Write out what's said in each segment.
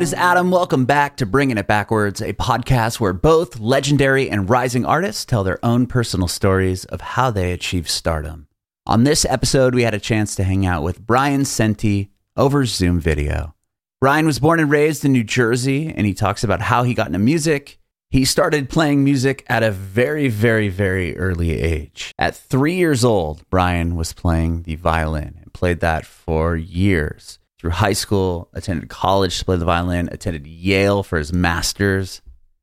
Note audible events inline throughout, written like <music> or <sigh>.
It is Adam. Welcome back to Bringing It Backwards, a podcast where both legendary and rising artists tell their own personal stories of how they achieved stardom. On this episode, we had a chance to hang out with Bryan Senti over Zoom video. Bryan was born and raised in New Jersey, and he talks about how he got into music. He started playing music at a very, very, very early age. At three years old, Bryan was playing the violin and played that for years through high school, attended college to play the violin, attended Yale for his master's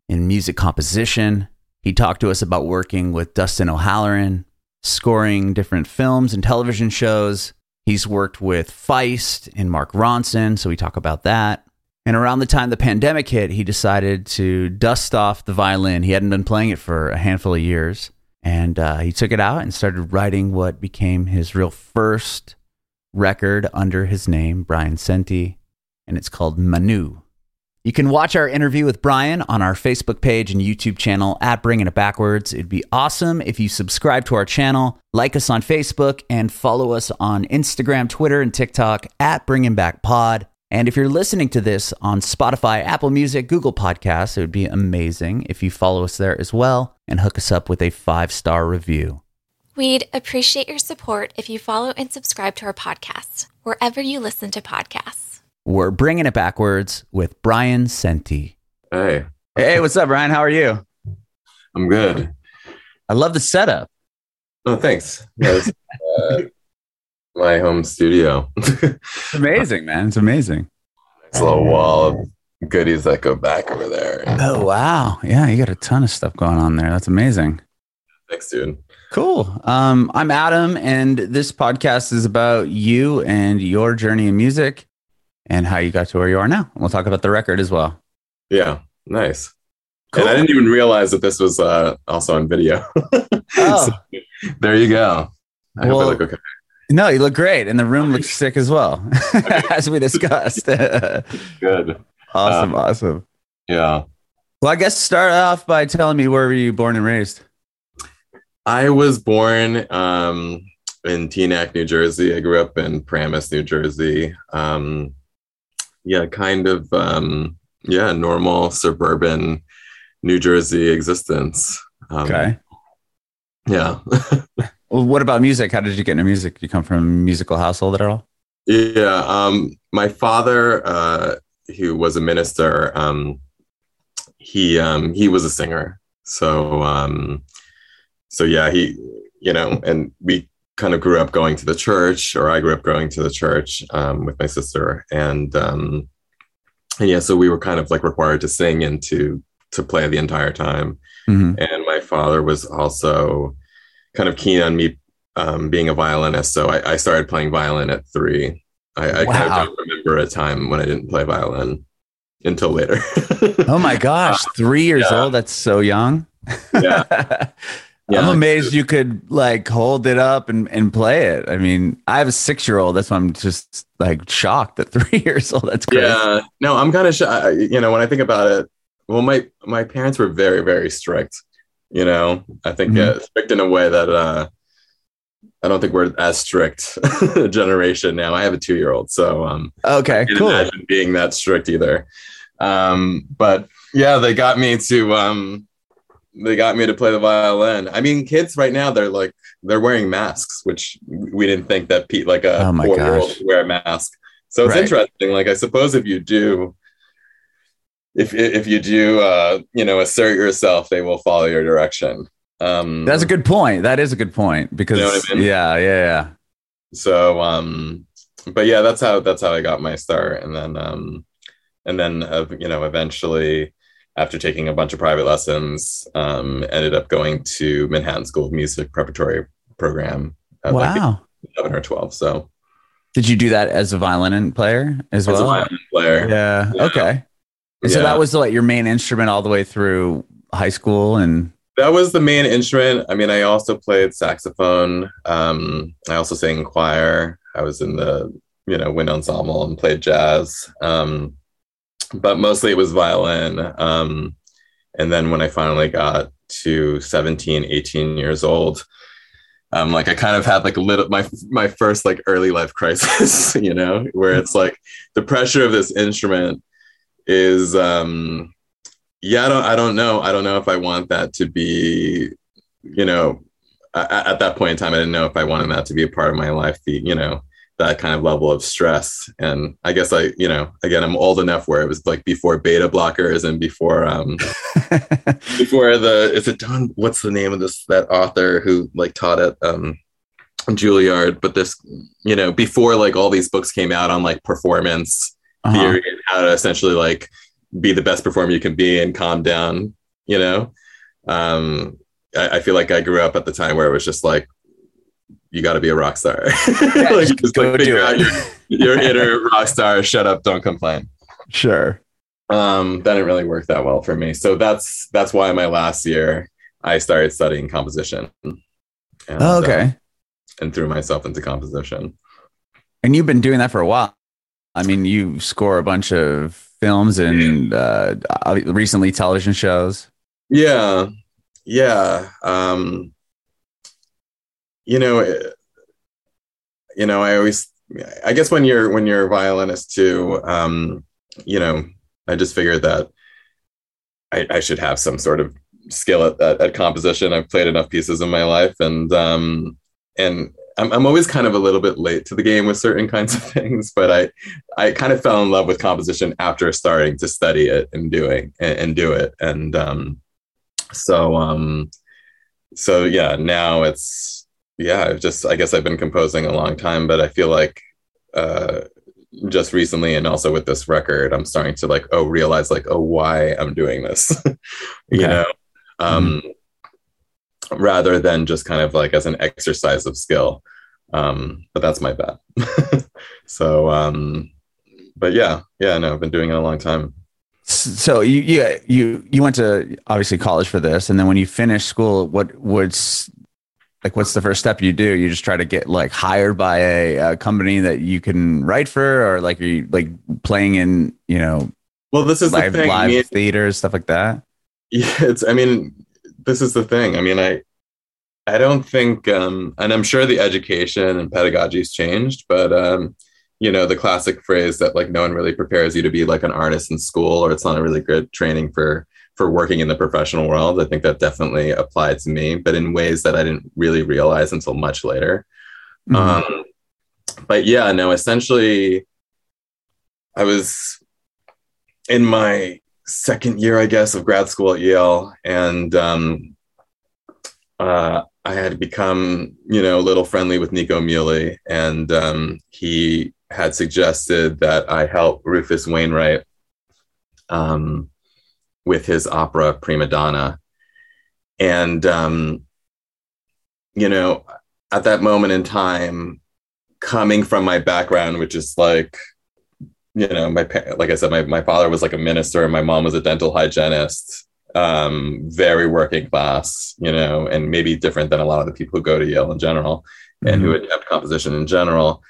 in music composition. He talked to us about working with Dustin O'Halloran, scoring different films and television shows. He's worked with Feist and Mark Ronson, so we talk about that. And around the time the pandemic hit, he decided to dust off the violin. He hadn't been playing it for a handful of years. And uh, he took it out and started writing what became his real first record under his name, Bryan Senti, and it's called Manu. You can watch our interview with Bryan on our Facebook page and YouTube channel at Bringing It Backwards. It'd be awesome if you subscribe to our channel, like us on Facebook, and follow us on Instagram, Twitter, and TikTok at Bringing Back Pod. And if you're listening to this on Spotify, Apple Music, Google Podcasts, it would be amazing if you follow us there as well and hook us up with a five star review. We'd appreciate your support if you follow and subscribe to our podcast, wherever you listen to podcasts. We're bringing it backwards with Bryan Senti. Hey, Hey, what's up, Bryan? How are you? I'm good. I love the setup. Oh, thanks. Yeah, uh, my home studio. It's amazing, man. It's amazing. Nice little wall of goodies that go back over there. Oh, wow. Yeah, you got a ton of stuff going on there. That's amazing. Thanks, dude. Cool. Um, I'm Adam, and this podcast is about you and your journey in music and how you got to where you are now. And We'll talk about the record as well. Yeah, nice. Cool. And I didn't even realize that this was uh, also on video. <laughs> Oh. So, there you go. I Well- hope I look okay. No, you look great, and the room looks <laughs> sick as well, <laughs> as we discussed. Good. awesome, awesome. Yeah. Well, I guess start off by telling me where were you born and raised? I was born um, in Teaneck, New Jersey. I grew up in Paramus, New Jersey. Um, yeah, kind of, um, yeah, normal suburban New Jersey existence. Um, Okay. Yeah. <laughs> Well, what about music? How did you get into music? Did you come from a musical household at all? yeah. Um, my father, uh, who was a minister, um, he um, he was a singer. So um, so yeah, he you know, and we kind of grew up going to the church, or I grew up going to the church um, with my sister, and um, and yeah, so we were kind of like required to sing and to to play the entire time. Mhm. And my father was also kind of keen on me um, being a violinist, so I, I started playing violin at three. I, I kind of don't remember a time when I didn't play violin until later. <laughs> Oh my gosh, three years Yeah. old. That's so young. Yeah. <laughs> I'm amazed you could like hold it up and, and play it. I mean, I have a six year old. That's why I'm just like shocked at <laughs> three years old. That's crazy. Yeah, no, I'm kind of shy. You know, when I think about it, well, my my parents were very very strict. You know, I think Mhm. uh, strict in a way that uh, I don't think we're as strict <laughs> generation now. I have a two year old, so um, Okay, I can't cool. imagine being that strict either. Um, but yeah, they got me to um, they got me to play the violin. I mean, kids right now they're like they're wearing masks, which we didn't think that Pete like a Oh four year old wear a mask. So it's Right. interesting. Like I suppose if you do, if if you do, uh, you know, assert yourself, they will follow your direction. Um, That's a good point. That is a good point because You know I mean? yeah, yeah, yeah. so um but yeah that's how that's how i got my start and then um and then uh, you know eventually after taking a bunch of private lessons um ended up going to manhattan school of music preparatory program at like Wow. 11 or 12 so Did you do that as a violin player as as well? a violin player Yeah. Yeah. Okay. And So that was like your main instrument all the way through high school and that was the main instrument i mean i also played saxophone um i also sang choir i was in the you know wind ensemble and played jazz um but mostly it was violin. Um and then when i finally got to 17 18 years old um like i kind of had like a little my my first like early life crisis <laughs> you know where it's like the pressure of this instrument is um yeah i don't i don't know. I don't know if i want that to be you know at, at that point in time i didn't know if i wanted that to be a part of my life the you know that kind of level of stress and i guess i you know again i'm old enough where it was like before beta blockers and before um <laughs> before the is it don what's the name of this that author who like taught at um juilliard but this you know before like all these books came out on like performance uh-huh. theory and how to essentially like be the best performer you can be and calm down you know um I, I feel like i grew up at the time where it was just like you got to be a rock star. <laughs> Yeah, like, just go like, figure out your, your inner rock star. Shut up, don't complain. Sure. Um, that didn't really work that well for me. So that's that's why my last year I started studying composition. And, oh, okay. Uh, and threw myself into composition. And you've been doing that for a while. I mean, you score a bunch of films and uh, recently television shows. Yeah, yeah. Um, you know, you know, I always, I guess when you're when you're a violinist too, um, you know, I just figured that I, I should have some sort of skill at, at, at, composition. I've played enough pieces in my life, and um, and I'm, I'm always kind of a little bit late to the game with certain <laughs> kinds of things. But I I kind of fell in love with composition after starting to study it and doing and, and do it, and um, so um, so yeah, now it's yeah, I've just I guess I've been composing a long time, but I feel like uh, just recently and also with this record, I'm starting to like oh realize like oh why I'm doing this, <laughs> you okay. know, um, mm-hmm. rather than just kind of like as an exercise of skill. Um, but that's my bad. <laughs> so, um, but yeah, yeah, no, I've been doing it a long time. So you, yeah, you, you went to obviously college for this, and then when you finished school, what was like what's the first step you do? You just try to get like hired by a, a, company that you can write for or like are you like playing in you know well this is live, the thing. live I mean, theater stuff like that? Yeah it's i mean this is the thing. I mean i i don't think um and i'm sure the education and pedagogy's changed but um you know the classic phrase that like no one really prepares you to be like an artist in school or it's not a really good training for for working in the professional world. I think that definitely applied to me, but in ways that I didn't really realize until much later. Mm-hmm. Um, but yeah, no, essentially, I was in my second year, I guess, of grad school at Yale, and um, uh, I had become, you know, a little friendly with Nico Muhly, and um, he had suggested that I help Rufus Wainwright um, with his opera Prima Donna. And, um, you know, at that moment in time, coming from my background, which is like, you know, my like I said, my, my father was like a minister, and my mom was a dental hygienist, um, very working class, you know, and maybe different than a lot of the people who go to Yale in general mm-hmm. and who mm-hmm. adapt composition in general.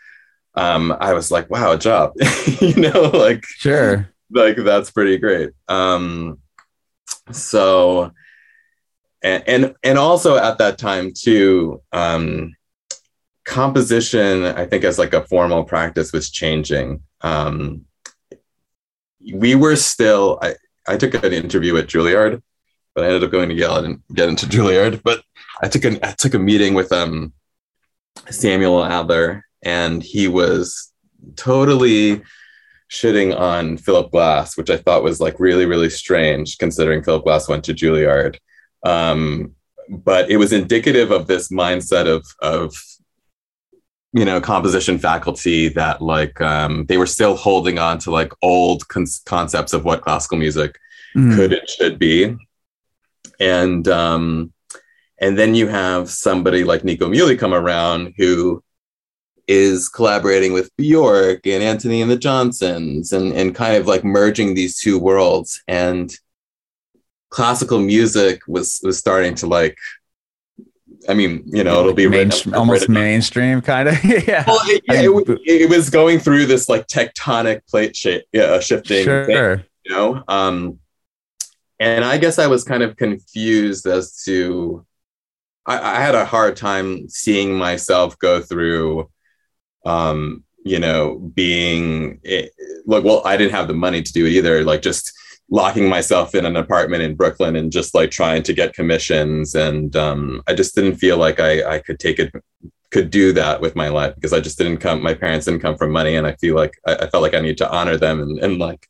Um, I was like, wow, a job, <laughs> you know, like sure, like that's pretty great. Um, so and, and and also at that time too um composition i think as like a formal practice was changing. Um we were still i i took an interview at juilliard but i ended up going to yale. And get into juilliard but i took an i took a meeting with um samuel adler and he was totally shitting on Philip Glass, which I thought was like really, really strange considering Philip Glass went to Juilliard. Um, but it was indicative of this mindset of, of you know, composition faculty that like um, they were still holding on to like old con- concepts of what classical music mm. could and should be. And um, and then you have somebody like Nico Muhly come around who is collaborating with Bjork and Antony and the Johnsons and, and kind of like merging these two worlds. And classical music was was starting to like I mean, you know, it'll be mainstream, written, almost written. mainstream kind of. <laughs> yeah. Well, it, yeah it, it, was going through this like tectonic plate shape, yeah, shifting. Sure. Thing, you know, um, and I guess I was kind of confused as to. I, I had a hard time seeing myself go through um, you know, being it, look, well, I didn't have the money to do it either. Like just locking myself in an apartment in Brooklyn and just like trying to get commissions. And um, I just didn't feel like I, I could take it, could do that with my life because I just didn't come, my parents didn't come from money. And I feel like I, I felt like I need to honor them and, and like,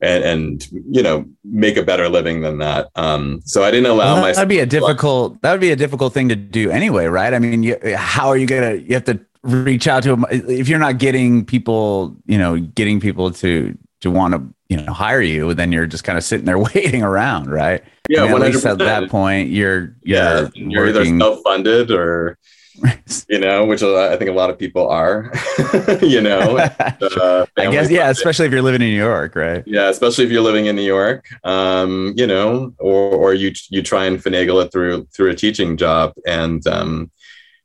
and, and, you know, make a better living than that. Um, so I didn't allow well, myself. That'd be a difficult, that would be a difficult thing to do anyway, right? I mean, you, how are you going to, you have to reach out to them if you're not getting people, you know, getting people to, to want to you know hire you then you're just kind of sitting there <laughs> waiting around right? Yeah at least at that point you're, you're yeah you're either self-funded or <laughs> you know which i think a lot of people are <laughs> you know? Uh, i guess yeah especially if you're living in new york right? Yeah especially if you're living in new york um, you know or or you you try and finagle it through through a teaching job and um,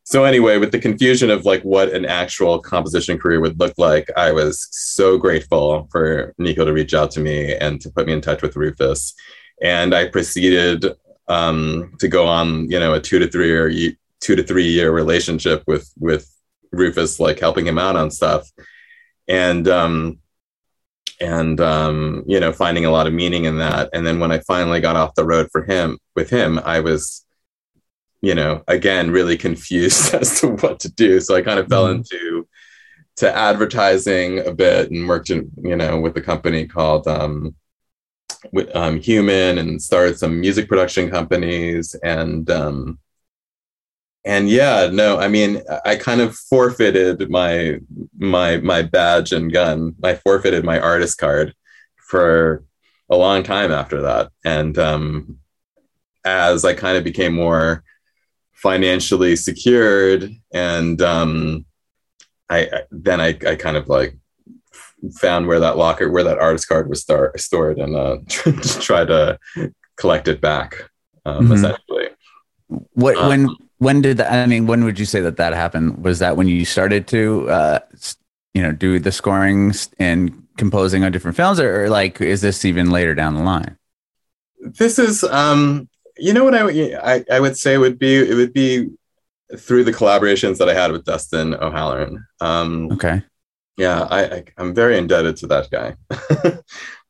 so anyway with the confusion of like what an actual composition career would look like i was so grateful for nico to reach out to me and to put me in touch with rufus. And i proceeded um, to go on you know a two to three year two to three year relationship with with rufus like helping him out on stuff. And um and um you know finding a lot of meaning in that. And then when i finally got off the road for him with him i was you know, again, really confused <laughs> as to what to do. So I kind of fell mm-hmm. into to advertising a bit and worked in, you know, with a company called um, with, um, Human and started some music production companies and um, and yeah, no, I mean, I kind of forfeited my my my badge and gun. I forfeited my artist card for a long time after that, and um, as I kind of became more financially secured and um, I, I, then I, I kind of like found where that locker where that artist card was star- stored and uh, <laughs> try to collect it back um, mm-hmm. essentially. What um, when when did that i mean when would you say that that happened? Was that when you started to uh, you know do the scoring and composing on different films or, or like is this even later down the line? This is um you know what I, I I would say would be it would be through the collaborations that I had with Dustin O'Halloran. Um, okay. Yeah, I, I am very indebted to that guy.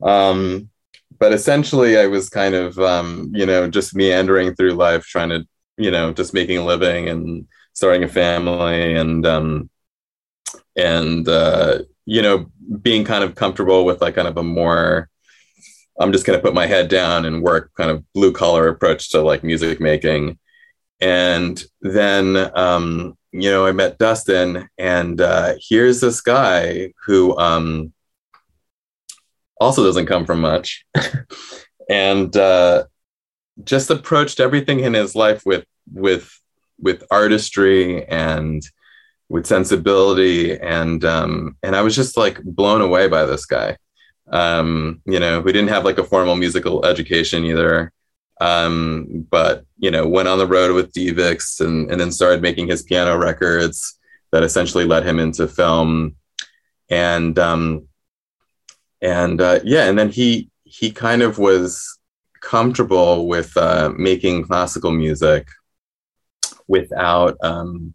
<laughs> um, but essentially, I was kind of um, you know just meandering through life, trying to you know just making a living and starting a family and um, and uh, you know being kind of comfortable with like kind of a more I'm just going to put my head down and work kind of blue collar approach to like music making. And then, um, you know, I met Dustin, and uh, here's this guy who um, also doesn't come from much, <laughs> and uh, just approached everything in his life with with with artistry and with sensibility, and um, and I was just like blown away by this guy um, you know, who didn't have like a formal musical education either. Um, but you know, went on the road with Devics and, and then started making his piano records that essentially led him into film. And um, and uh, yeah, and then he he kind of was comfortable with uh, making classical music without um,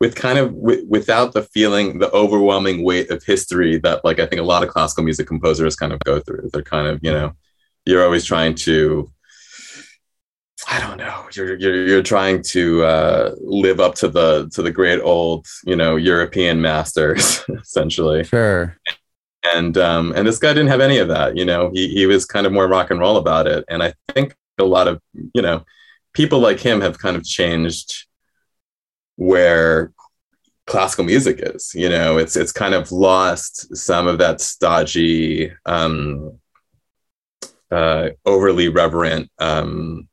with kind of w- without the feeling the overwhelming weight of history that like i think a lot of classical music composers kind of go through. They're kind of you know you're always trying to i don't know you're you're, you're trying to uh, live up to the to the great old you know european masters <laughs> essentially. Sure. And um and this guy didn't have any of that you know? He he was kind of more rock and roll about it. And i think a lot of you know people like him have kind of changed where classical music is. You know, it's it's kind of lost some of that stodgy, um, uh, overly reverent um,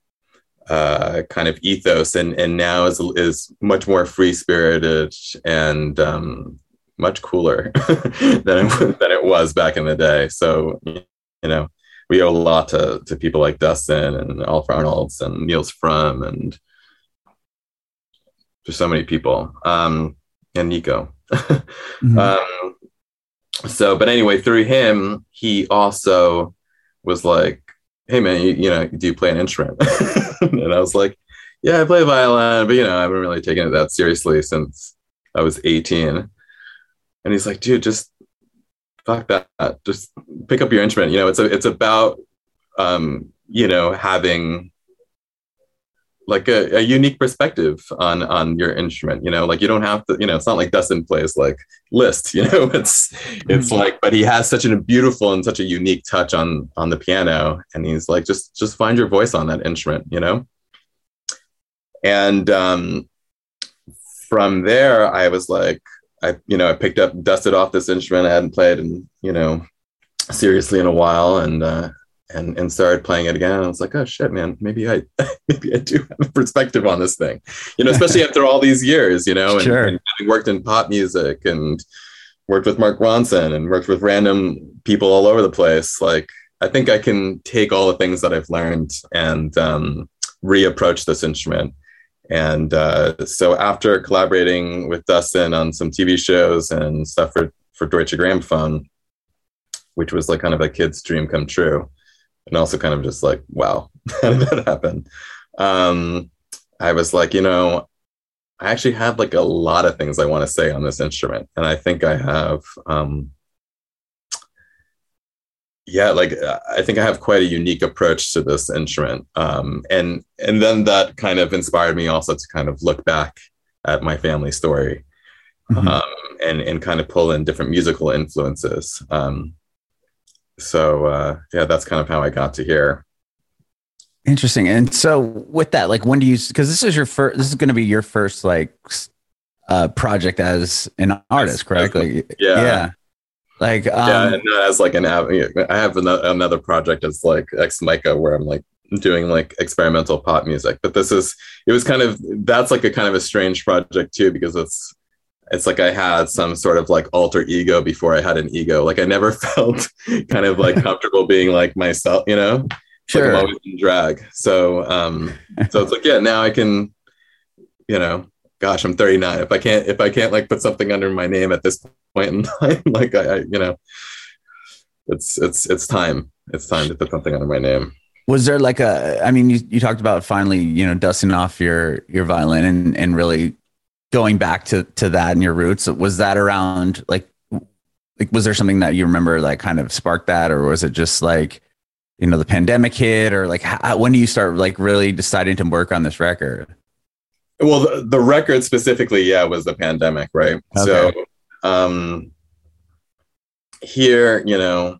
uh, kind of ethos, and and now is is much more free spirited and um, much cooler <laughs> than it, than it was back in the day. So you know, we owe a lot to to people like Dustin and Alf Arnalds and Nils Frahm and to so many people um, and Nico. <laughs> mm-hmm. um, so, but anyway, through him, he also was like, "Hey, man, you, you know, do you play an instrument?" <laughs> and I was like, "Yeah, I play violin, but you know, I haven't really taken it that seriously since I was 18." and he's like, dude, just fuck that. Just pick up your instrument. You know, it's a, it's about, um, you know, having like a, a, unique perspective on on your instrument you know like you don't have to you know it's not like dustin plays like Liszt <laughs> you know it's it's mm-hmm. like but he has such a beautiful and such a unique touch on on the piano and he's like just just find your voice on that instrument you know and um from there i was like i you know i picked up dusted off this instrument i hadn't played and you know seriously in a while and uh and and started playing it again. And I was like, oh shit, man, maybe I <laughs> maybe I do have a perspective on this thing, you know, especially after all these years, you know, and, sure. and having worked in pop music and worked with Mark Ronson and worked with random people all over the place. Like, I think I can take all the things that I've learned and um, reapproach this instrument. And uh, so after collaborating with Dustin on some TV shows and stuff for, for Deutsche Grammophon, which was like kind of a kid's dream come true, and also kind of just like, wow, <laughs> how did that happen? Um, I was like, you know, I actually have like a lot of things I want to say on this instrument, and I think I have. Um, yeah, like I think I have quite a unique approach to this instrument, um, and and then that kind of inspired me also to kind of look back at my family story, mm-hmm. um, and and kind of pull in different musical influences. Um, so uh, yeah, that's kind of how I got to here. Interesting. And so with that, like, when do you? Because this is your first. This is going to be your first like uh, project as an artist, correct? Like, yeah, yeah. Like, um, yeah, and as like an I have another project as like ex Mica where I'm like doing like experimental pop music. But this is it was kind of that's like a kind of a strange project too because it's it's like I had some sort of like alter ego before I had an ego. Like I never <laughs> felt kind of like <laughs> comfortable being like myself, you know? Sure. Like I'm always in drag. So um so it's like, yeah, now I can, you know, gosh, I'm 39. If I can't if I can't like put something under my name at this point in <laughs> time, like I, I you know, it's it's it's time. It's time to put something under my name was there like a i mean you, you talked about finally you know dusting off your your violin and and really going back to to that and your roots was that around like like was there something that you remember like kind of sparked that? Or was it just like you know the pandemic hit or like how, when do you start like really deciding to work on this record? Well the, the record specifically yeah was the pandemic right? Okay. so um here you know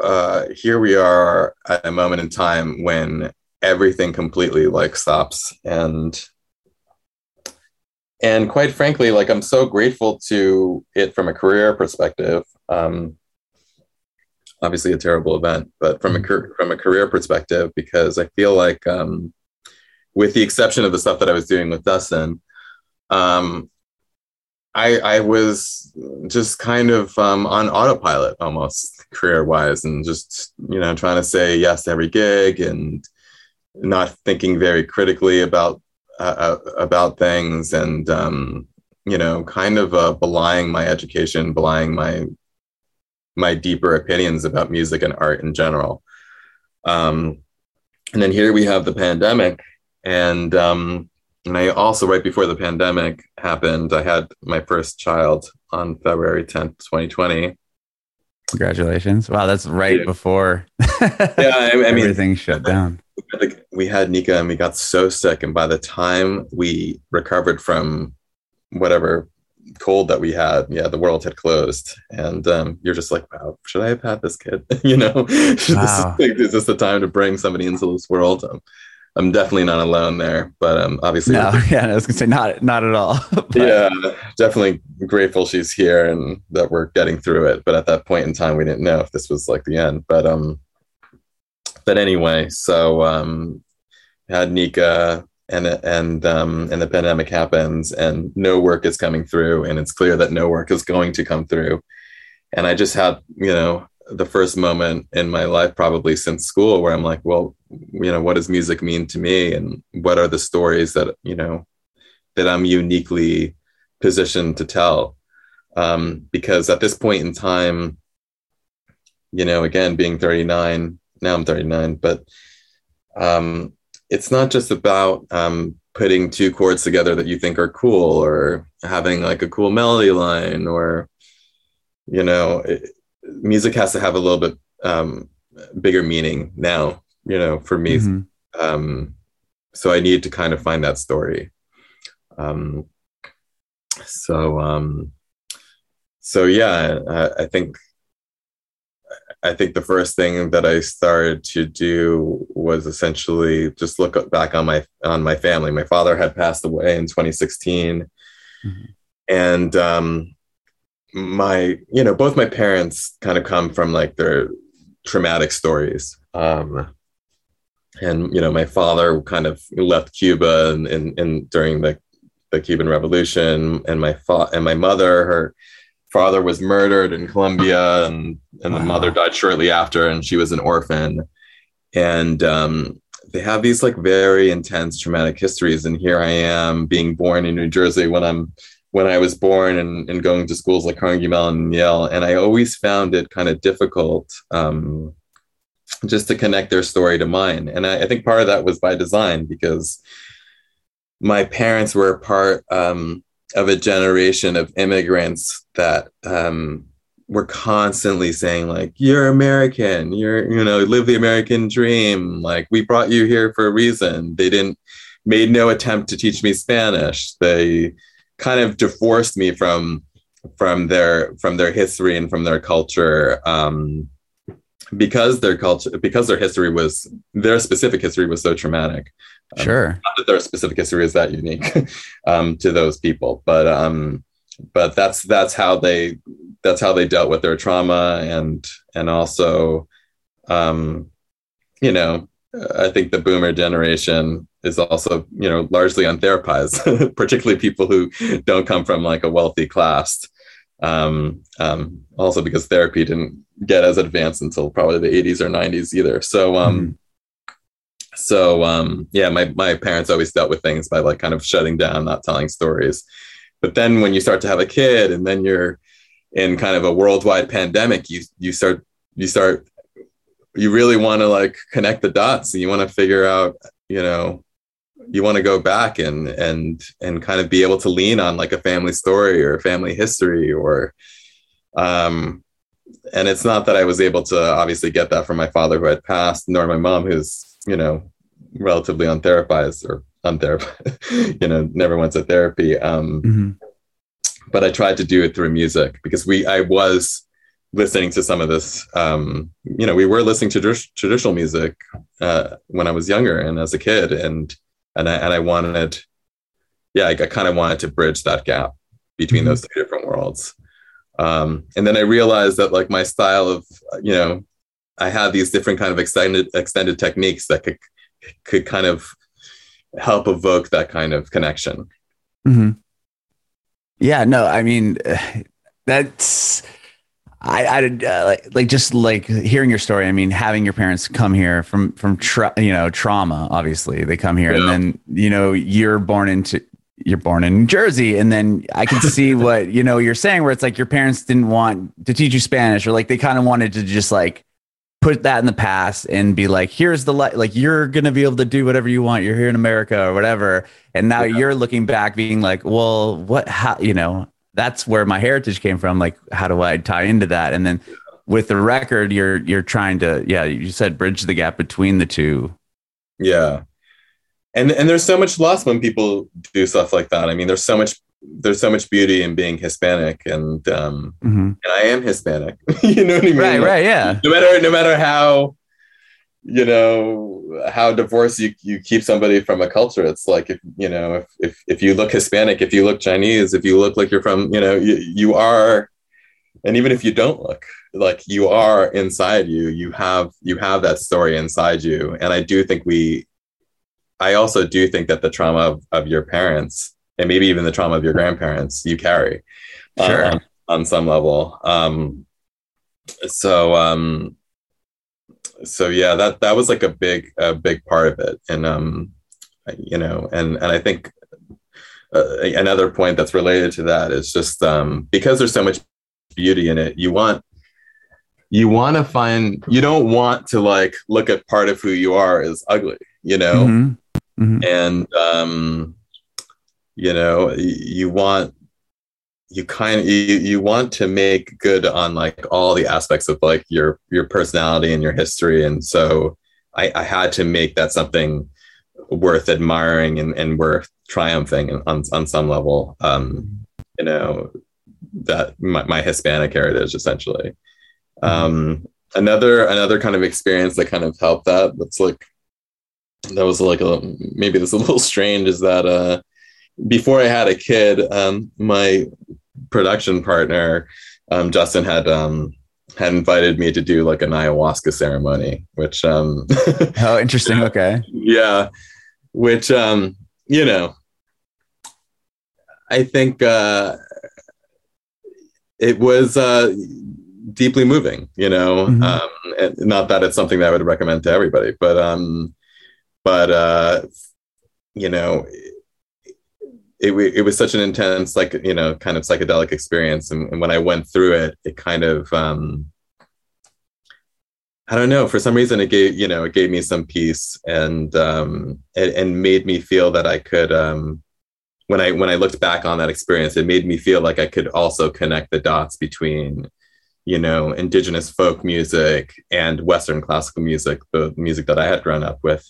uh here we are at a moment in time when everything completely like stops and and quite frankly like i'm so grateful to it from a career perspective um, obviously a terrible event but from a mm-hmm. from a career perspective because i feel like um, with the exception of the stuff that i was doing with dustin um, I, I was just kind of um, on autopilot almost career wise and just you know trying to say yes to every gig and not thinking very critically about uh, about things and um, you know kind of uh, belying my education belying my my deeper opinions about music and art in general. Um, and then here we have the pandemic and um, and i also right before the pandemic happened i had my first child on february 10th 2020 congratulations wow that's right yeah. before yeah I, mean everything shut down we had Nika and we got so sick. And by the time we recovered from whatever cold that we had, yeah, the world had closed. And um, you're just like, wow, should I have had this kid? <laughs> you know, <laughs> wow. this, is this the time to bring somebody into this world? Um, I'm definitely not alone there, but um, obviously, no, <laughs> yeah, I was gonna say not, not at all. <laughs> yeah, definitely grateful she's here and that we're getting through it. But at that point in time, we didn't know if this was like the end. But um, but anyway, so um, had Nika and and um, and the pandemic happens and no work is coming through and it's clear that no work is going to come through and i just had you know the first moment in my life probably since school where i'm like well you know what does music mean to me? And what are the stories that you know that i'm uniquely positioned to tell? Um, because at this point in time you know again being 39 now I'm 39, but um, it's not just about um, putting two chords together that you think are cool or having like a cool melody line or you know it, music has to have a little bit um, bigger meaning now you know for me mm-hmm. um, so i need to kind of find that story um, so um, so yeah I, I think I think the first thing that I started to do was essentially just look back on my on my family. My father had passed away in 2016, mm-hmm. and um, my you know both my parents kind of come from like their traumatic stories. Um, and you know my father kind of left Cuba and, and, and during the the Cuban Revolution, and my fa- and my mother her father was murdered in Colombia, and and wow. the mother died shortly after, and she was an orphan. And um, they have these like very intense traumatic histories. And here I am being born in New Jersey when I'm when I was born and, and going to schools like Carnegie Mellon and Yale. And I always found it kind of difficult um, just to connect their story to mine. And I, I, think part of that was by design because my parents were part um, of a generation of immigrants that um, were constantly saying like you're american you're you know live the american dream like we brought you here for a reason they didn't made no attempt to teach me spanish they kind of divorced me from from their from their history and from their culture um, because their culture because their history was their specific history was so traumatic. Um, sure. not that their specific history is that unique <laughs> um, to those people but um but that's that's how they that's how they dealt with their trauma and and also um you know i think the boomer generation is also you know largely untherapized <laughs> particularly people who don't come from like a wealthy class. Um, um, also because therapy didn't get as advanced until probably the 80s or 90s either. So um mm so um yeah my my parents always dealt with things by like kind of shutting down not telling stories. But then when you start to have a kid and then you're in kind of a worldwide pandemic, you you start you start you really want to like connect the dots. And you want to figure out, you know, you want to go back and and and kind of be able to lean on like a family story or family history or um and it's not that I was able to obviously get that from my father who had passed, nor my mom who's, you know, relatively untherapized or untherapized, <laughs> you know, never went to therapy. Um, mm-hmm. But I tried to do it through music because we, I was listening to some of this. Um, you know, we were listening to tr- traditional music uh, when I was younger and as a kid, and and I and I wanted, yeah, I, I kind of wanted to bridge that gap between mm-hmm. those two different worlds. Um, and then I realized that like my style of, you know, I had these different kind of extended extended techniques that could could kind of help evoke that kind of connection. Mm-hmm. Yeah, no, I mean, <sighs> that's, I, I uh, like, like just like hearing your story. I mean, having your parents come here from, from, tra- you know, trauma, obviously they come here yeah. and then, you know, you're born into, you're born in New Jersey. And then I can see <laughs> what, you know, you're saying where it's like your parents didn't want to teach you Spanish or like they kind of wanted to just like put that in the past and be like, here's the li- like you're gonna be able to do whatever you want. You're here in America or whatever. And now yeah. you're looking back, being like, well, what? How you know? That's where my heritage came from. Like, how do I tie into that? And then with the record, you're you're trying to, yeah, you said bridge the gap between the two. Yeah, and and there's so much loss when people do stuff like that. I mean, there's so much there's so much beauty in being Hispanic, and um, mm-hmm. and I am Hispanic. <laughs> you know what I mean? Right, right, yeah. No matter no matter how you know how divorced you, you keep somebody from a culture it's like if you know if, if if you look hispanic if you look chinese if you look like you're from you know you, you are and even if you don't look like you are inside you you have you have that story inside you and i do think we i also do think that the trauma of, of your parents and maybe even the trauma of your grandparents you carry sure. on, on, some level. Um, so um, so yeah, that that was like a big a big part of it, and um, you know, and and I think uh, another point that's related to that is just um, because there's so much beauty in it, you want you want to find you don't want to like look at part of who you are as ugly, you know. Mm-hmm Mhm. and um, you know you want you kind of you, you want to make good on like all the aspects of like your your personality and your history. And so i, I had to make that something worth admiring and, and worth triumphing on, on some level. Um you know that my, my hispanic heritage essentially. Um another another kind of experience that kind of helped that that's like that was like a maybe this is a little <laughs> strange is that uh before I had a kid, um, my production partner, um, Justin, had um, had invited me to do like an ayahuasca ceremony, which um, <laughs> Oh, interesting. Okay. yeah, which um, you know, I think uh, it was uh, deeply moving. You know, Mhm. um, not that it's something that I would recommend to everybody, but um, but uh, you know. It, it was such an intense, like you know, kind of psychedelic experience, and, and when I went through it, it kind of, um, I don't know, for some reason, it gave you know, it gave me some peace, and um, and, and made me feel that I could, um, when I when I looked back on that experience, it made me feel like I could also connect the dots between, you know, indigenous folk music and Western classical music, the music that I had grown up with.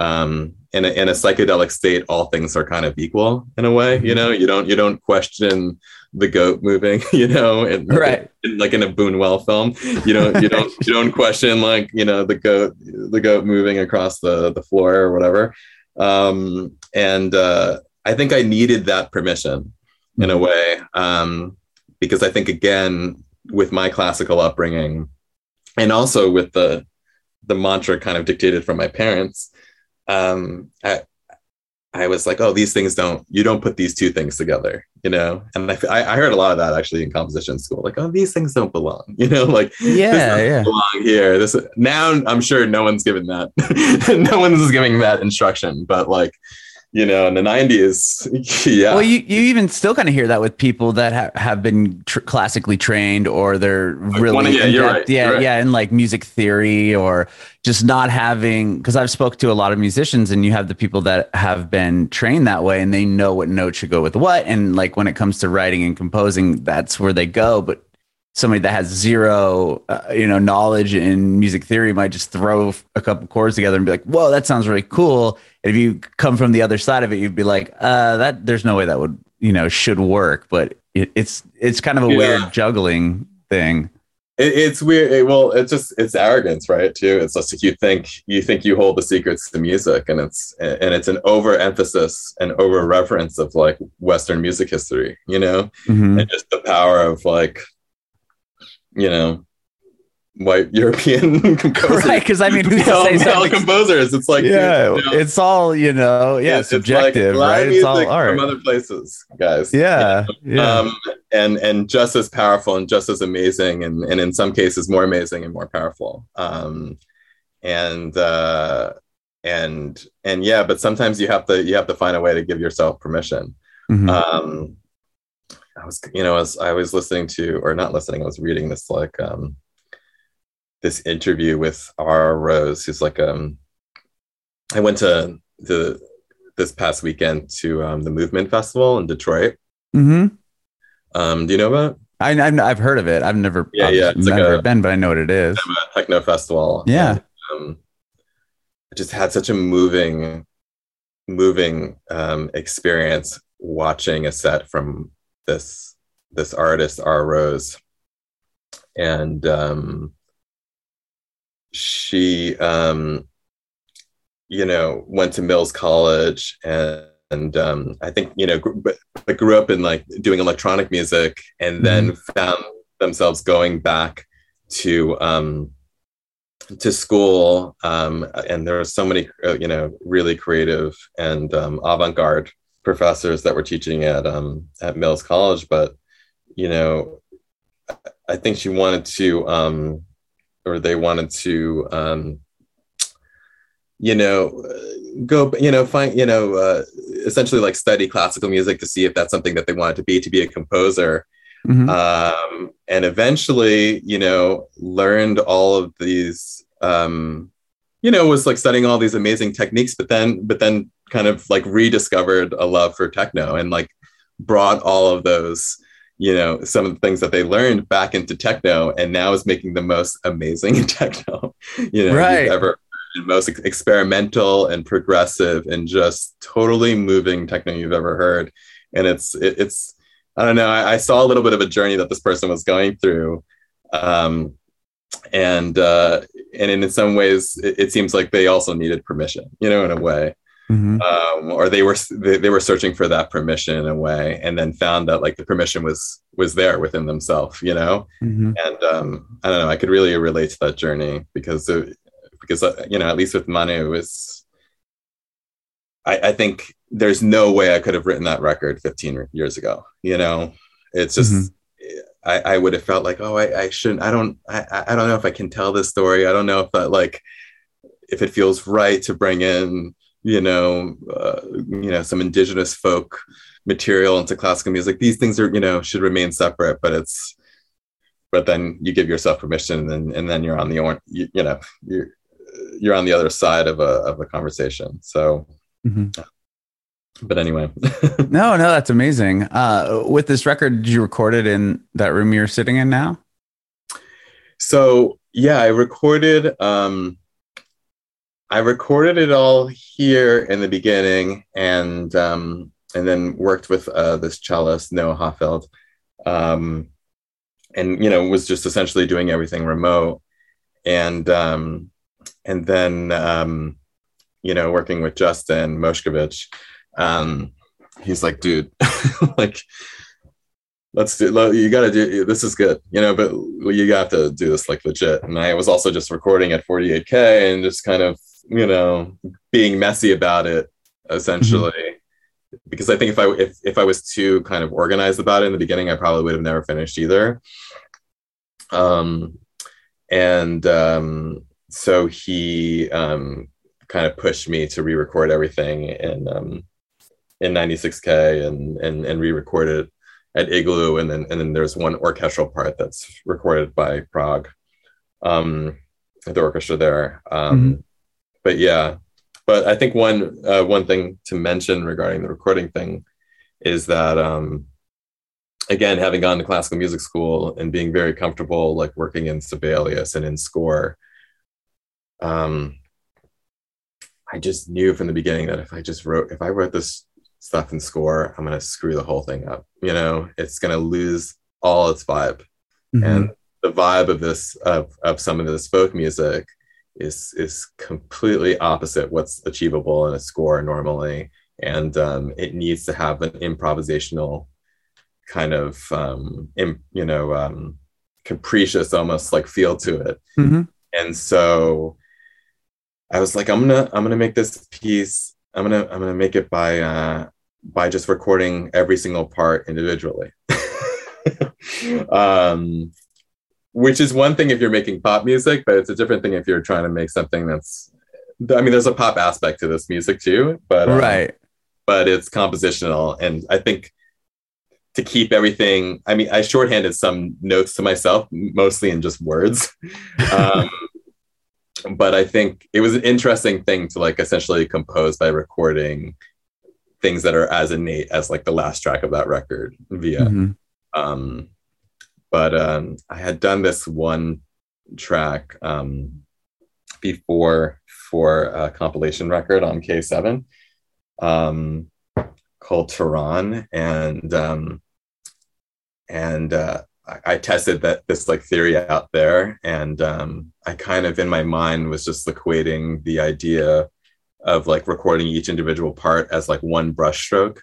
Um, in a, in a psychedelic state, all things are kind of equal in a way. You know, you don't you don't question the goat moving. <laughs> You know, and Right. in, like in a Buñuel film, you don't you don't <laughs> you don't question like you know the goat the goat moving across the the floor or whatever. Um, and uh, I think I needed that permission in a way um, because I think again with my classical upbringing and also with the the mantra kind of dictated from my parents, um, I I was like, oh, these things don't you don't put these two things together, you know. And I I heard a lot of that actually in composition school, like, oh, these things don't belong, <laughs> you know, like Yeah, yeah. belong here. This now I'm sure no one's given that, <laughs> no one's giving that instruction, but like, you know, in the '90s, <laughs> yeah, Well, you, you even still kind of hear that with people that ha- have been tr- classically trained or they're really One- yeah, you're right, yeah right. yeah in like music theory or just not having because I've spoke to a lot of musicians and you have the people that have been trained that way and they know what note should go with what. And like when it comes to writing and composing that's where they go. But somebody that has zero uh, you know knowledge in music theory might just throw a couple chords together and be like whoa that sounds really cool and if you come from the other side of it you'd be like uh that there's no way that would you know should work but it, it's it's kind of a Yeah. weird juggling thing it, it's weird. It- well, it's just it's arrogance, right? Too. It's just like you think you think you hold the secrets to music, and it's and it's an overemphasis and over reverence of like Western music history, you know, Mhm. and just the power of like, you know, white European composers. <laughs> right because i mean who's to say <laughs> male something composers. It's like yeah you know, it's all you know yeah it's- it's subjective like right it's all art from other places, guys. yeah yeah um, and and just as powerful and just as amazing and, and in some cases more amazing and more powerful um, and uh, and and yeah but sometimes you have to you have to find a way to give yourself permission Mhm. um, I was you know as I was listening to or not listening I was reading this like um, this interview with Rrose who's like um I went to the this past weekend to um, the Movement Festival in Detroit Mhm. um, do you know about I, I've, I've heard of it. I've never, Yeah, yeah, it's like never a- been, but I know what it is. techno festival? Yeah. And, um, I just had such a moving, moving um, experience watching a set from this this artist Rrose, and um, she, um, you know, went to Mills College and. And um, I think you know, gr- but, but grew up in like doing electronic music, and then found themselves going back to um, to school. Um, and there were so many, uh, you know, really creative and um, avant-garde professors that were teaching at um, at Mills College. But you know, I- think she wanted to, um, or they wanted to, um, you know, go, you know, find, you know, uh, essentially like study classical music to see if that's something that they wanted to be, to be a composer Mhm. um, and eventually, you know, learned all of these, um, you know, was like studying all these amazing techniques, but then, but then kind of like rediscovered a love for techno and like brought all of those you know some of the things that they learned back into techno and now is making the most amazing <laughs> techno you know Right. you've ever heard, most ex- experimental and progressive and just totally moving techno you've ever heard and it's it, it's i don't know I, I saw a little bit of a journey that this person was going through um and uh and in some ways it, it seems like they also needed permission you know in a way Mhm. um, or they were they, they were searching for that permission in a way and then found that like the permission was was there within themselves you know Mhm. and um, i don't know i could really relate to that journey because it, because uh, you know at least with manu was I, I think there's no way i could have written that record 15 years ago you know it's just Mhm. I, I would have felt like oh I, I shouldn't i don't I, I don't know if i can tell this story. I don't know if that like if it feels right to bring in you know uh, you know some indigenous folk material into classical music. These things are you know should remain separate but it's but then you give yourself permission and, and then you're on the or- you, you know you're you're on the other side of a of a conversation. So Mhm. But anyway <laughs> No, no, that's amazing. Uh, with this record, did you record it in that room you're sitting in now? so yeah i recorded um i recorded it all here in the beginning and um and then worked with uh this cellist noah hoffeld um and you know was just essentially doing everything remote and um and then um you know working with justin moshkovich um he's like dude <laughs> like let's do you got to do this is good you know but you have to do this like legit. And i was also just recording at 48k and just kind of you know being messy about it essentially. Because i think if i if, if i was too kind of organized about it in the beginning i probably would have never finished either. Um and um so he um kind of pushed me to re-record everything and um in 96k and and and re-record it at Igloo, and then and then there's one orchestral part that's recorded by Prague, um, the orchestra there. Um, But yeah, but I think one uh, one thing to mention regarding the recording thing is that um, again, having gone to classical music school and being very comfortable like working in Sibelius and in score, um, I just knew from the beginning that if I just wrote if I wrote this stuff in score, I'm gonna screw the whole thing up. You know, it's gonna lose all its vibe. Mhm. And the vibe of this of, of some of this folk music is is completely opposite what's achievable in a score normally. And um, it needs to have an improvisational kind of um, im, you know um, capricious almost like feel to it Mhm. and so i was like i'm gonna i'm gonna make this piece i'm gonna i'm gonna make it by uh by just recording every single part individually. <laughs> Um which is one thing if you're making pop music but it's a different thing if you're trying to make something that's i mean there's a pop aspect to this music too but um, right. but it's compositional. And i think to keep everything i mean i shorthanded some notes to myself mostly in just words. <laughs> Um, but i think it was an interesting thing to like essentially compose by recording things that are as innate as like the last track of that record via Mhm. um, but um, I had done this one track um, before for a compilation record on K7 um, called Tehran, and um, and uh, I, tested that this like theory out there, and um, I kind of in my mind was just equating the idea of like recording each individual part as like one brushstroke.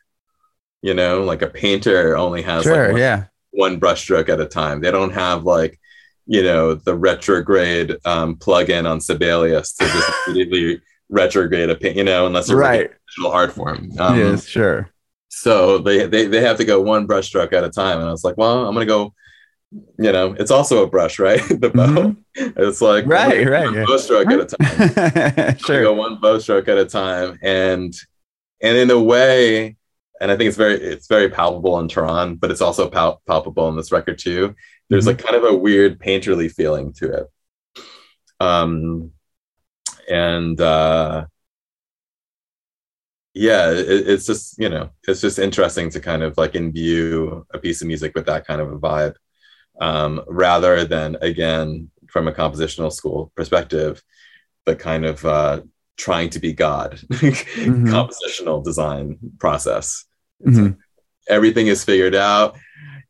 You know, like a painter only has like one Yeah. one brushstroke at a time. They don't have like, you know, the retrograde um, plugin on Sibelius to just <laughs> immediately retrograde a paint, you know, unless you're right. digital art form. Um, yes. Sure. So they, they they have to go one brushstroke at a time, and I was like, well, I'm gonna go. You know, it's also a brush, right? <laughs> the bow. It's like Mm-hmm. Right, gonna right, one yeah. bow stroke at a time. <laughs> sure. go one bow stroke at a time and and in a way and i think it's very it's very palpable in Tehran, but it's also pal- palpable in this record too there's Mm-hmm. like kind of a weird painterly feeling to it um and uh yeah, it, it's just you know, it's just interesting to kind of like imbue a piece of music with that kind of a vibe, um, rather than again from a compositional school perspective, the kind of uh, trying to be God <laughs> mm-hmm. compositional design process. Mm-hmm. Everything is figured out.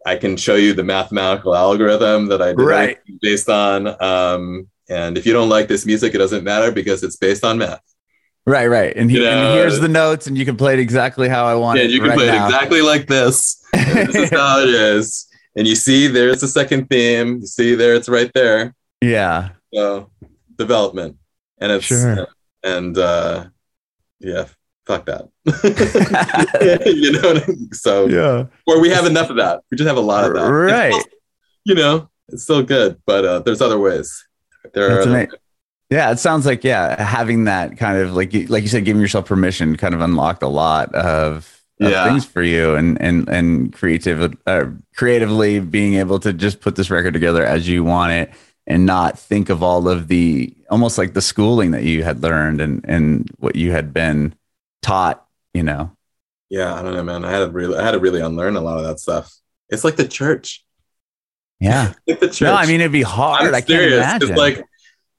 I can show you the mathematical algorithm that I did right. based on. Um, and if you don't like this music, it doesn't matter because it's based on math. Right, right. And, he, and here's the notes, and you can play it exactly how I want yeah, it. you can right play now. it exactly like this. this is how it <laughs> is. And you see, there's the second theme. You see, there, it's right there. Yeah. So development, and it's sure. and uh, yeah, fuck that. <laughs> <laughs> you know what I mean? So yeah, or we have enough of that. We just have a lot of that. Right. Still, you know, it's still good, but uh, there's other ways. There That's are. Yeah, it sounds like yeah, having that kind of like like you said, giving yourself permission kind of unlocked a lot of Yeah. things for you, and and and creative uh, creatively being able to just put this record together as you want it, and not think of all of the almost like the schooling that you had learned and and what you had been taught. You know, Yeah, I don't know, man. I had to really, I had to really unlearn a lot of that stuff. It's like the church. yeah. <laughs> Like the church. No, I mean it'd be hard. I'm I can't serious. imagine. It's like,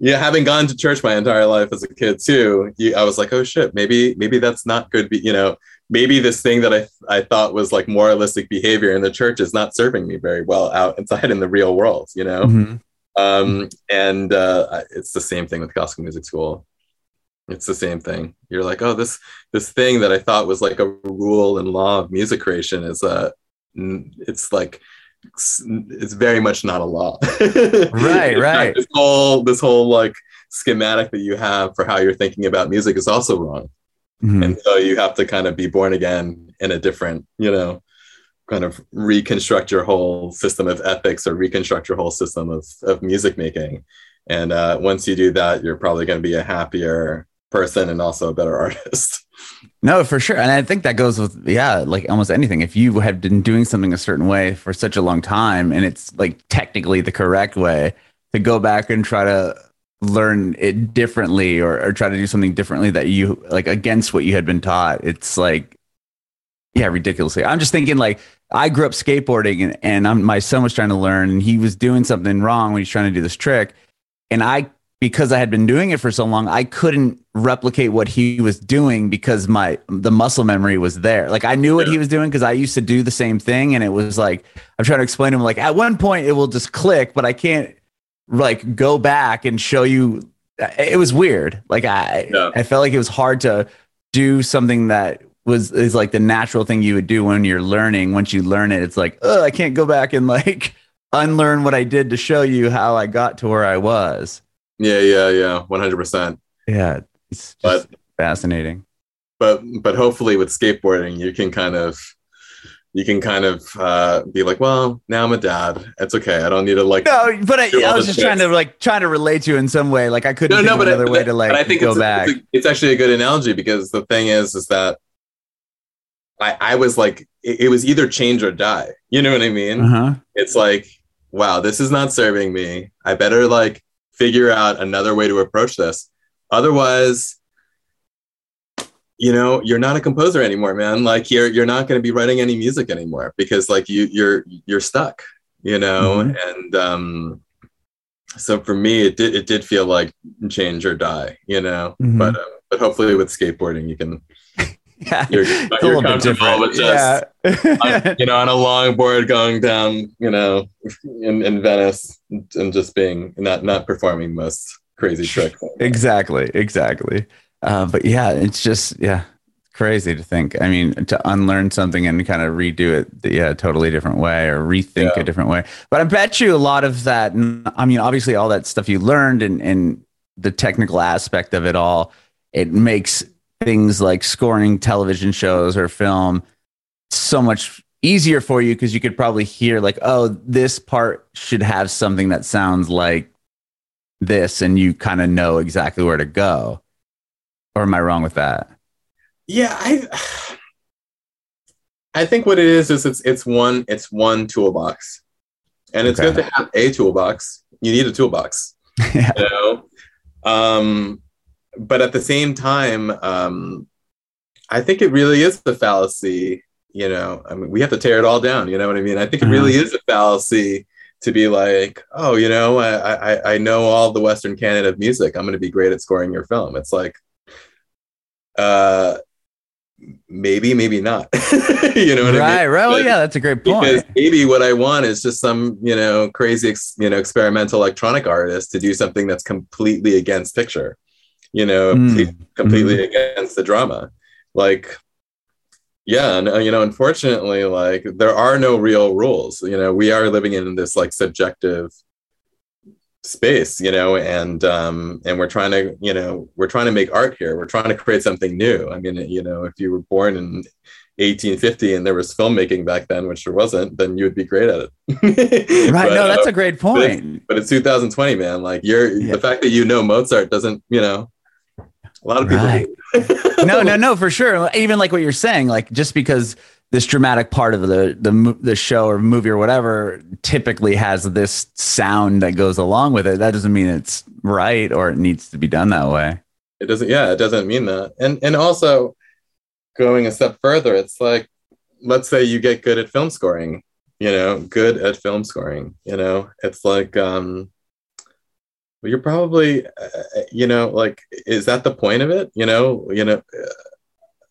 yeah, having gone to church my entire life as a kid too, you, I was like, oh shit, maybe maybe that's not good. Be, you know, maybe this thing that I I thought was like moralistic behavior in the church is not serving me very well out inside in the real world. You know, Mhm. um, and uh, it's the same thing with classical music school. It's the same thing. You're like, oh, this this thing that I thought was like a rule and law of music creation is a, it's like it's very much not a law. <laughs> Right, right. This whole this whole like schematic that you have for how you're thinking about music is also wrong, Mhm. and so you have to kind of be born again in a different, you know, kind of reconstruct your whole system of ethics or reconstruct your whole system of of music making. And uh, once you do that, you're probably going to be a happier person and also a better <laughs> artist. No, for sure. And I think that goes with, yeah, like almost anything. If you have been doing something a certain way for such a long time and it's like technically the correct way to go back and try to learn it differently or, or try to do something differently that you like against what you had been taught, it's like, yeah, ridiculously. I'm just thinking like, I grew up skateboarding and, and I'm, my son was trying to learn and he was doing something wrong when he's trying to do this trick. And I, because I had been doing it for so long, I couldn't replicate what he was doing because my the muscle memory was there. Like I knew what he was doing because I used to do the same thing, and it was like I'm trying to explain to him like at one point it will just click, but I can't like go back and show you. It was weird. Like I Yeah. I felt like it was hard to do something that was is like the natural thing you would do when you're learning. Once you learn it, it's like oh I can't go back and like <laughs> unlearn what I did to show you how I got to where I was. yeah, yeah, yeah, one hundred percent. Yeah, it's just But fascinating. but but hopefully with skateboarding, you can kind of you can kind of uh, be like, well, now I'm a dad. It's okay. I don't need to like. No, but I, I was just trying to like trying to relate to you in some way. Like I couldn't no, no, but, another but, way to like I think go it's, back. It's, a- it's actually a good analogy because the thing is, is that I, I was like, it, it was either change or die. You know what I mean? uh-huh. It's like, wow, this is not serving me. I better like figure out another way to approach this. Otherwise, you know, you're not a composer anymore, man. Like you're you're not going to be writing any music anymore because like you you're you're stuck, you know. Mhm. And um, so for me, it did it did feel like change or die, you know. Mhm. But um, but hopefully with skateboarding, you can <laughs> Yeah, You're- you're a little bit comfortable with yeah. on, you know, on a longboard going down, you know, in, in Venice and just being not not performing most crazy tricks. <laughs> exactly, exactly. Uh, but yeah, it's just yeah, crazy to think. I mean, to unlearn something and kind of redo it, yeah, a totally different way or rethink Yeah. a different way. But I bet you a lot of that. I mean, obviously, all that stuff you learned and and the technical aspect of it all, it makes things like scoring television shows or film so much easier for you because you could probably hear like, oh, this part should have something that sounds like this, and you kind of know exactly where to go. Or am I wrong with that? Yeah, I <sighs> I think what it is is it's it's one it's one toolbox. And it's Okay. good to have a toolbox. You need a toolbox. yeah. <laughs> you know um but at the same time um I think it really is the fallacy. You know, I mean, we have to tear it all down. You know what I mean? I think it really is a fallacy to be like, oh, you know, I I, I know all the Western canon of music. I'm going to be great at scoring your film. It's like, uh, maybe, maybe not. <laughs> you know what right, I mean? Right, right. Well, yeah, that's a great point. Because maybe what I want is just some, you know, crazy, you know, experimental electronic artist to do something that's completely against picture. You know, mm. completely mm. against the drama. Like, yeah, and uh, you know, unfortunately, like there are no real rules. You know, we are living in this like subjective space you know and um and we're trying to you know we're trying to make art here. We're trying to create something new. I mean you know if you were born in 1850 and there was filmmaking back then which there wasn't then you would be great at it. <laughs> Right. But, no that's uh, a great point. but it's, but it's, 2020 man. Like you're yeah. the fact that you know mozart doesn't you know a lot of people right. <laughs> no no no for sure. Even like what you're saying like just because this dramatic part of the the the show or movie or whatever typically has this sound that goes along with it. That doesn't mean it's right or it needs to be done that way. It doesn't. Yeah, it doesn't mean that. And and also going a step further, it's like let's say you get good at film scoring. You know, good at film scoring. You know, it's like um, you're probably, uh, you know, like, is that the point of it? You know, you know,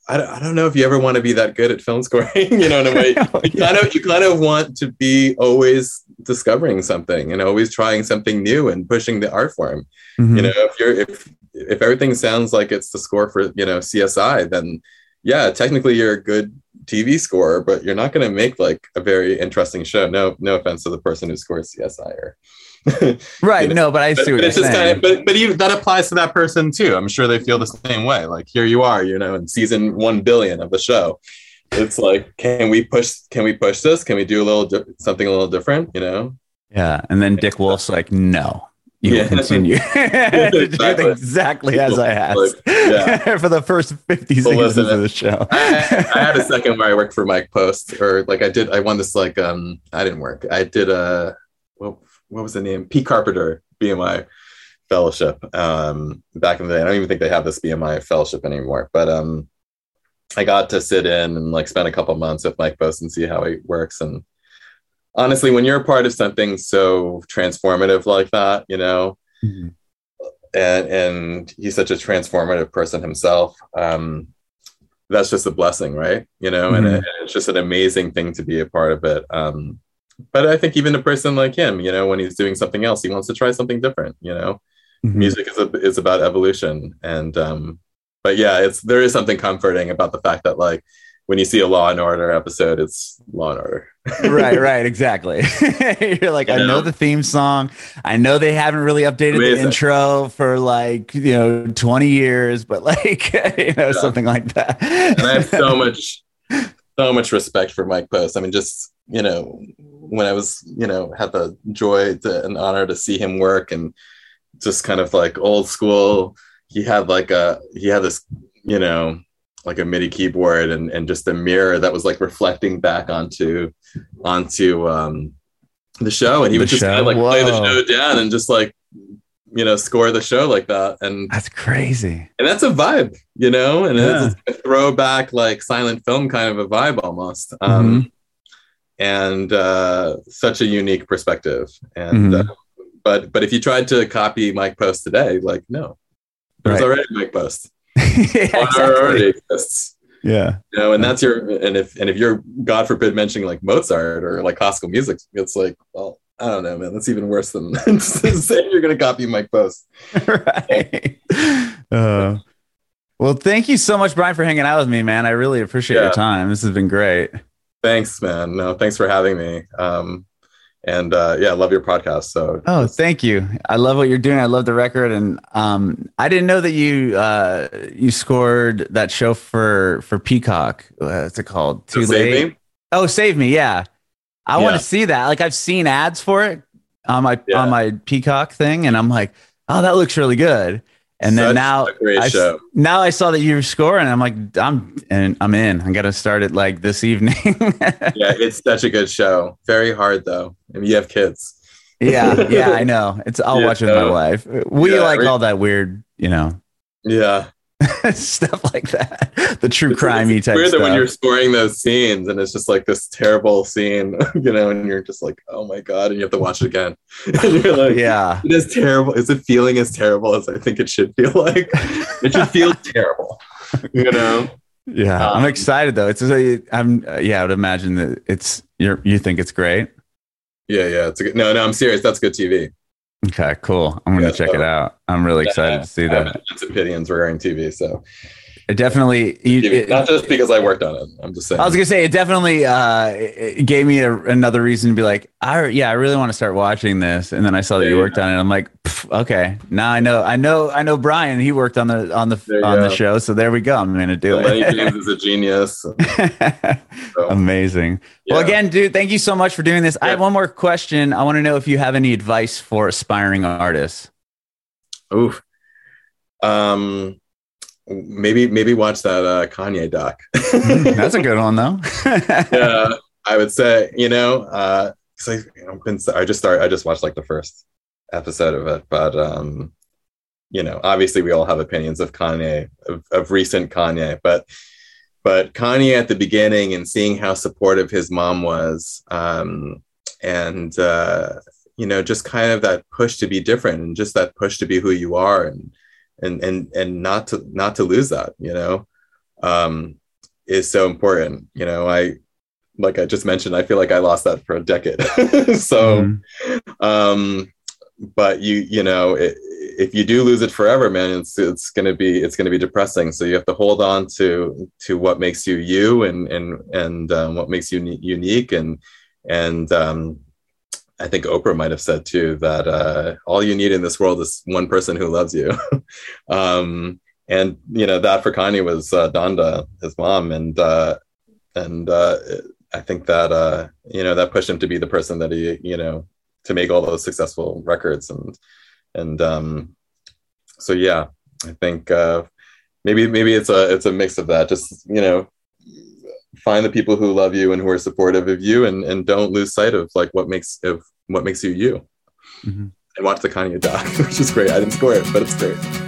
I don't, I don't know if you ever want to be that good at film scoring, <laughs> you know, in a way. <laughs> oh, you kind of you kind of want to be always discovering something and always trying something new and pushing the art form. Mm-hmm. You know, if you're if if everything sounds like it's the score for you know CSI, then yeah, technically you're a good TV score, but you're not going to make like a very interesting show. No, no offense to the person who scores CSI or <laughs> right. You know? No, but I see but, what you're saying. Kind of, but but even that applies to that person too. I'm sure they feel the same way. Like here you are, you know, in season one billion of the show. It's like, can we push? Can we push this? Can we do a little di- something a little different? You know? Yeah. And then Dick Wolf's like, no. You yeah. continue <laughs> <laughs> do exactly as I asked yeah. <laughs> for the first 50 seconds of the show. I, I, had a second where I worked for Mike Post, or like I did, I won this like um I didn't work. I did a well what was the name? Pete Carpenter BMI fellowship um, back in the day. I don't even think they have this BMI fellowship anymore, but um, I got to sit in and like spend a couple months with Mike Post and see how he works. And honestly, when you're a part of something so transformative like that, you know, mm-hmm. and and he's such a transformative person himself. Um, that's just a blessing, right? You know, mm-hmm. and, it, it's just an amazing thing to be a part of it. Um, but I think even a person like him, you know, when he's doing something else, he wants to try something different. You know, mm-hmm. music is a, is about evolution, and um, but yeah, it's there is something comforting about the fact that like when you see a Law and Order episode, it's Law and Order. <laughs> right, right, <laughs> exactly. <laughs> You're like, you I know? know? the theme song. I know they haven't really updated Amazing. the intro for like you know 20 years, but like you know yeah. something like that. and I have so much, so much respect for Mike Post. I mean, just you know, when I was, you know, had the joy to, and honor to see him work and just kind of like old school. He had like a, he had this, you know, like a MIDI keyboard and, and just a mirror that was like reflecting back onto, onto, um, the show. And he the would just kind of like Whoa. play the show down and just like, you know, score the show like that. And that's crazy. And that's a vibe, you know, and yeah. it's a throwback, like silent film kind of a vibe almost. Um, mm-hmm and uh, such a unique perspective. And mm-hmm. uh, but but if you tried to copy Mike Post today, like no, there's right. already Mike Post. Yeah, exactly. already exists. Yeah. You know, and that's your and if and if you're God forbid mentioning like Mozart or like classical music, it's like, well, I don't know, man. That's even worse than <laughs> saying you're gonna copy Mike Post. <laughs> right. Uh, well, thank you so much, Bryan, for hanging out with me, man. I really appreciate yeah. your time. This has been great. Thanks, man. No, thanks for having me. Um, and uh, yeah, I love your podcast. So oh, thank you. I love what you're doing. I love the record, and um, I didn't know that you uh, you scored that show for for Peacock. What's it called? Too so late. Save oh, save me. Yeah, I yeah. want to see that. Like I've seen ads for it on my yeah. on my Peacock thing, and I'm like, oh, that looks really good. And Such then now, I, now I saw that you were scoring. I'm like, I'm and I'm in. I'm gonna start it like this evening. <laughs> yeah, it's such a good show. Very hard though. I mean, you have kids. yeah, yeah, I <laughs> know. It's I'll yeah, watch with my wife. We yeah, like all that weird, you know. Yeah, <laughs> stuff like that. The true crimey it's type weird stuff. that when you're scoring those scenes and it's just like this terrible scene, <laughs> you know, and you're just like, oh my god, and you have to watch it again. <laughs> and you're like, yeah. it is terrible. Is it feeling as terrible as I think it should feel like? it should feel terrible, you know. Yeah. I'm Um, excited though. It's a, I'm yeah, I would imagine that it's you're you think it's great. Yeah, yeah. It's a good. No, no, I'm serious. That's good TV. Okay, cool. I'm gonna Yeah, check so- it out. I'm really excited to see that. immense opinions regarding TV, so It definitely you, it- not just because I worked on it. I'm just saying. I was gonna say it definitely uh, it gave me a, another reason to be like, I yeah, I really want to start watching this. And then I saw that Yeah, you yeah. worked on it. I'm like, okay, now I know, I know, I know Bryan. He worked on the on the There on the go. show, so there we go. I'm gonna do Lennie it. <laughs> James is a genius. <laughs> So, Amazing. Well, again, dude, thank you so much for doing this. I have one more question. I want to know if you have any advice for aspiring artists. Oof. Um, maybe maybe watch that uh, Kanye doc. That's a good one, though. <laughs> yeah, I would say you know, uh, 'cause I, you know, been, I just started. I just watched like the first episode of it, but um, you know, obviously we all have opinions of Kanye, of, of recent Kanye, but but Kanye at the beginning and seeing how supportive his mom was, um, and uh, you know, just kind of that push to be different and just that push to be who you are and and and and not to not to lose that, you know, um, is so important. You know, I like I just mentioned, I feel like I lost that for a decade. <laughs> so Mhm. um but you you know i if you do lose it forever man it's it's going to be it's going to be depressing so you have to hold on to to what makes you you and and and um, what makes you unique and and um I think Oprah might have said too that uh, all you need in this world is one person who loves you. <laughs> um, and you know that for Kanye was uh, Donda, his mom, and uh, and uh, I think that uh, you know that pushed him to be the person that he you know to make all those successful records and and um, so yeah, I think uh, maybe maybe it's a it's a mix of that. Just you know, find the people who love you and who are supportive of you, and and don't lose sight of like what makes of what makes you you. Mhm. And watch the Kanye doc, <laughs> which is great. I didn't score it, but it's great.